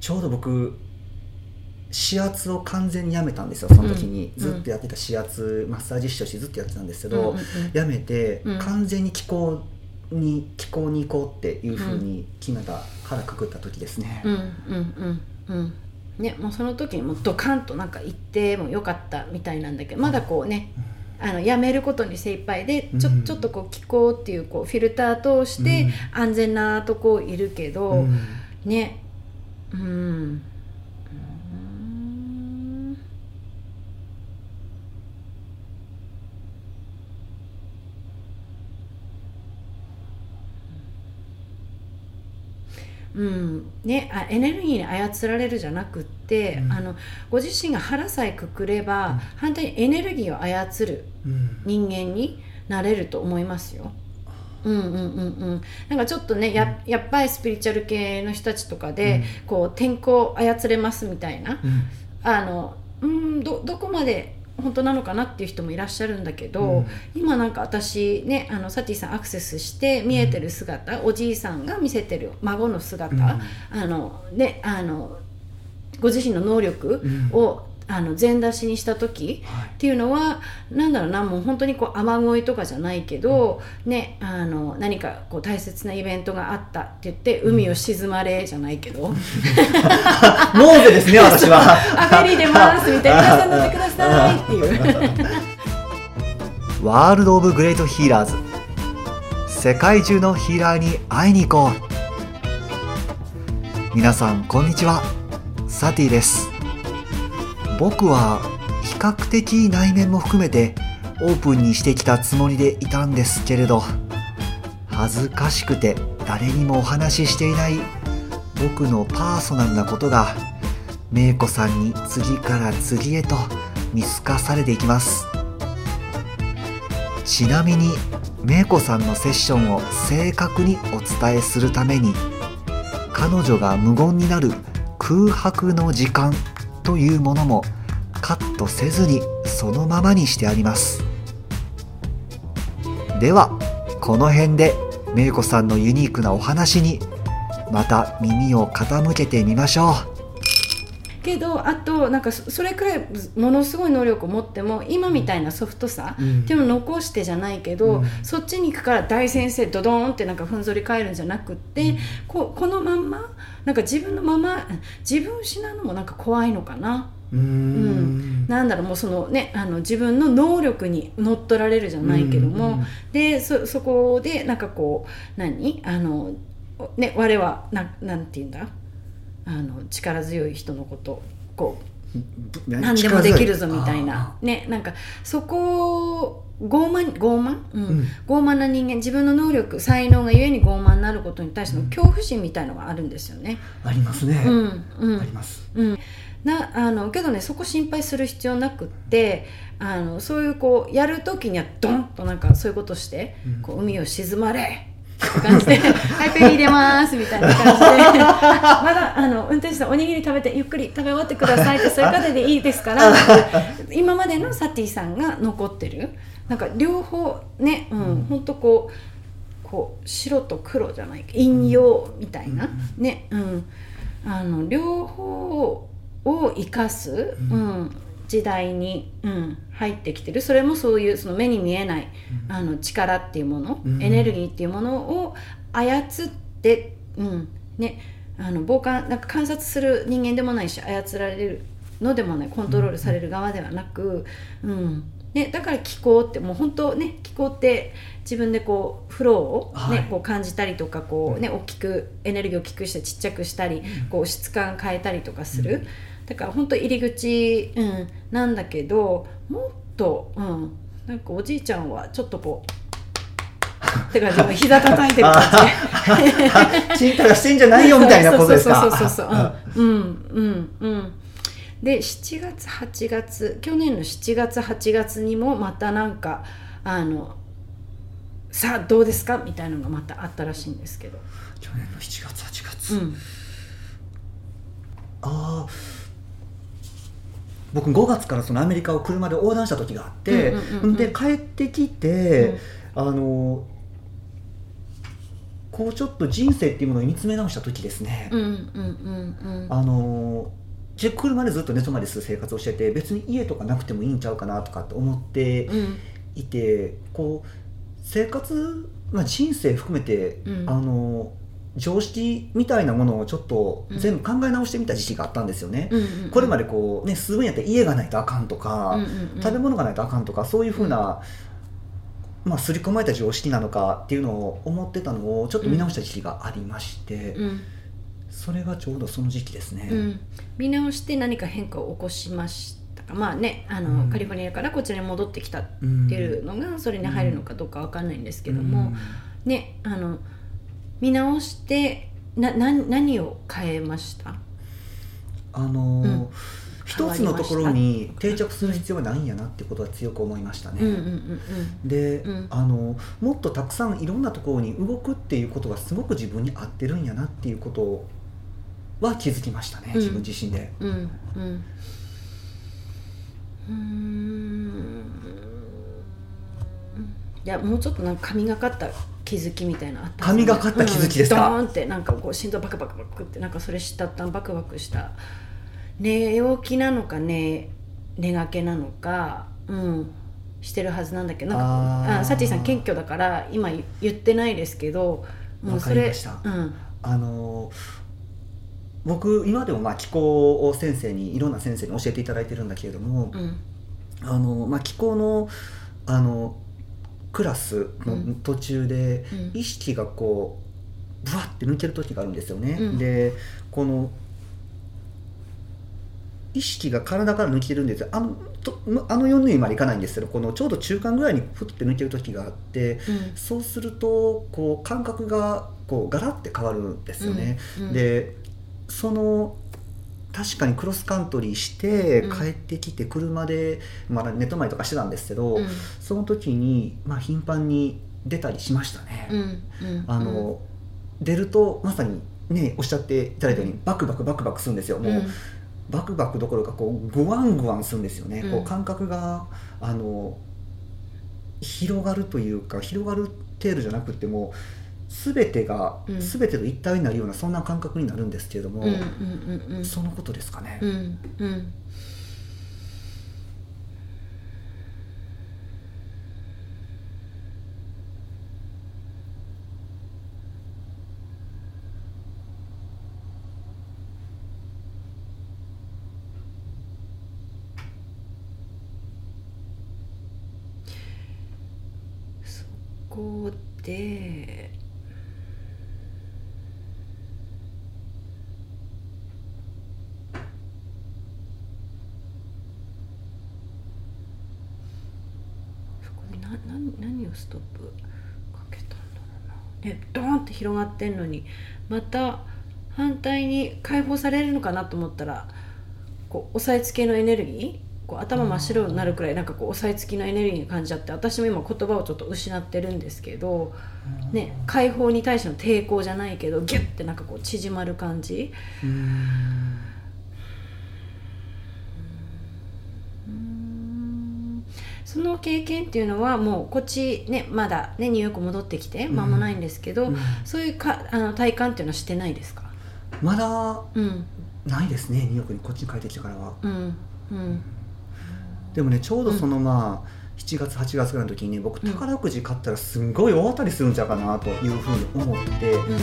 ちょうど僕指圧を完全にやめたんですよその時に、うんずっとやってた指圧マッサージ師としてずっとやってたんですけど、やめて、うん。完全に気候に気候に行こうっていうふうに決めた腹くくった時ですね、うんうんうんうん。ねもうその時にもうドカンとなんか行ってもよかったみたいなんだけどまだこうねあのやめることに精一杯でちょ,、うん。ちょっとこう気候っていうこうフィルター通して安全なとこいるけど、うん。ねうん。うん。うん。ね、あエネルギーに操られるじゃなくって、うん。あのご自身が腹さえくくれば、うん。反対にエネルギーを操るうん。人間になれると思いますよ。うんうんうんうん、なんかちょっとねややっぱりスピリチュアル系の人たちとかで、こう天候操れますみたいなうん。あのうんどどこまで本当なのかなっていう人もいらっしゃるんだけど、うん。今なんか私ねあのサティさんアクセスして見えてる姿、おじいさんが見せてる孫の姿、うん。あのねあのご自身の能力うん。を、あの全出しにした時はい。っていうのはなんだろうなもう本当にこう雨乞いとかじゃないけど、ねあの何かこう大切なイベントがあったって言って海を沈まれじゃないけど、モーゼですね 私は。あフェリー出ますみたいな皆さん乗ってくださいっていう ワールド・オブ・グレート・ヒーラーズ。世界中のヒーラーに会いに行こう。皆さんこんにちは。サティです僕は比較的内面も含めてオープンにしてきたつもりでいたんですけれど恥ずかしくて誰にもお話ししていない僕のパーソナルなことがメイコさんに次から次へと見透かされていきます。ちなみにメイコさんのセッションを正確にお伝えするために彼女が無言になる空白の時間というものもカットせずにそのままにしてあります。ではこの辺でめいこさんのユニークなお話にまた耳を傾けてみましょう。けどあとなんかそそれくらいものすごい能力を持っても今みたいなソフトさうん。っていうのを残してじゃないけど、うん。そっちに行くから大先生ドドーンってなんかふんぞり返るんじゃなくって、こうこのまんまなんか自分のまま自分を失うのもなんか怖いのかな。うーん。なんだろうもうそのねあの自分の能力に乗っ取られるじゃないけども、うん。でそそこでなんかこう何？あのね我はななんて言うんだ？あの力強い人のことこう何でもできるぞみたいな。ねなんかそこを傲慢傲慢、うん。うん。傲慢な人間自分の能力才能がゆえに傲慢になることに対しての恐怖心みたいのがあるんですよね。ありますね、うんうん。あります。うん、なあのけどねそこ心配する必要なくってあのそういうこうやる時にはドンとなんかそういうことして、うん。こう海を沈まれって感じで「はいフェリー入れます」みたいな感じであ「まだあの運転手さんおにぎり食べてゆっくり食べ終わってください」ってそういう方でいいですから 今までのサティさんが残ってるなんか両方ね、うん、ほんとこうこう白と黒じゃない陰陽みたいな、ね、うん、あの両方を生かす、ううん時代に、うん、入ってきてる。それもそういうその目に見えない、あの力っていうもの、うん。エネルギーっていうものを操って、うん。ね、あの傍観なんか観察する人間でもないし操られるのでもないコントロールされる側ではなく、うん。ね、だから気候ってもう本当ね気候って自分でこうフローを、ねはい。こう感じたりとかこう、ね、大きくエネルギーを大きくしてちっちゃくしたり、こう質感変えたりとかする、だから本当入り口、うん、なんだけどもっと、うん、なんかおじいちゃんはちょっとこうてか自分膝叩いてる感じ。心配はしてんじゃないよみたいなことですかそうそうそうそうそう。うんうんうん。で7月8月去年の7月8月にもまたなんかあのさあどうですか？みたいなのがまたあったらしいんですけど。去年の7月8月、うんああ僕5月からそのアメリカを車で横断した時があって、うんうんうんうん。で帰ってきて、あのここうちょっと人生っていうものを見つめ直した時ですね、うんうんうんうんあの車でずっと寝泊まりする生活をしてて別に家とかなくてもいいんちゃうかなとかって思ってうん。いてこう生活、まあ、人生含めて、うん。あのー常識みたいなものをちょっとうん。全部考え直してみた時期があったんですよね。うんうんうん。これまでこうね住むんやったら家がないとあかんとか、うんうんうん。食べ物がないとあかんとかそういうふうな、まあ刷り込まれた常識なのかっていうのを思ってたのをちょっと見直した時期がありまして、うん。それがちょうどその時期ですね。うん、見直して何か変化を起こしましたか？まあねあの、うん。カリフォルニアからこちらに戻ってきたっうんていうのがそれに入るのかどうかわかんないんですけども、うん。ねあの見直してなな何を変えました？あのーうん。一つのところに定着する必要はないんやなってことは強く思いましたね。うんうんうんで、うん。あのもっとたくさんいろんなところに動くっていうことがすごく自分に合ってるんやなっていうことは気づきましたね、うん。自分自身で。うん。うん。うん。いやもうちょっとなんか神がかった気づきみたいなのあったん神がかった気づきですか？うん、ドーンってなんかこう心臓バクバクバクってなんかそれしたったんバクバクした寝起きなのか寝寝がけなのかうんしてるはずなんだけどなんかあサチーさん謙虚だから今言ってないですけどもうわそれかりました。うん。あの僕今でもまあ気候を先生にいろんな先生に教えていただいてるんだけれども、うん。あのまあ、気候のあのクラスのうん。途中でうん。意識がこうブワッて抜ける時があるんですよね。うん。でこの意識が体から抜けるんですよ。あのとあの4縫いまでいかないんですけどこのちょうど中間ぐらいにふって抜ける時があってうん。そうするとこう感覚がこうガラッて変わるんですよね。うん。うん。でその確かにクロスカントリーしてうん。帰ってきて車で、まだ寝泊まりとかしてたんですけど、うん。その時に、まあ、頻繁に出たりしましたね。あの出るとまさにねおっしゃっていただいたようにバクバクバクバクするんですよ。もう、バクバクどころかこうグワングワンするんですよね、うん。こう感覚があの広がるというか広がる程度じゃなくても全てが、うん。全てと一体になるようなそんな感覚になるんですけれども、うんうんうんうん。そのことですかね。うんうん。そこでそこで何をストップかけたんだろうな。ねドーンって広がってんのにまた反対に解放されるのかなと思ったらこう押さえつけのエネルギーこう頭真っ白になるくらいなんかこう押さえつきのエネルギーに感じちゃって私も今言葉をちょっと失ってるんですけど、ね、解放に対しての抵抗じゃないけどギュッてなんかこう縮まる感じ。うーんその経験っていうのはもうこっちねまだねニューヨーク戻ってきて間もないんですけど、うん。そういうかあの体感っていうのはしてないですか？まだうん。ないですねニューヨークにこっちに帰ってきてからは。うんうん。でもねちょうどそのまあ、7月8月ぐらいの時にね僕うん。宝くじ買ったらすんごい大当たりするんちゃうかなというふうに思って、うん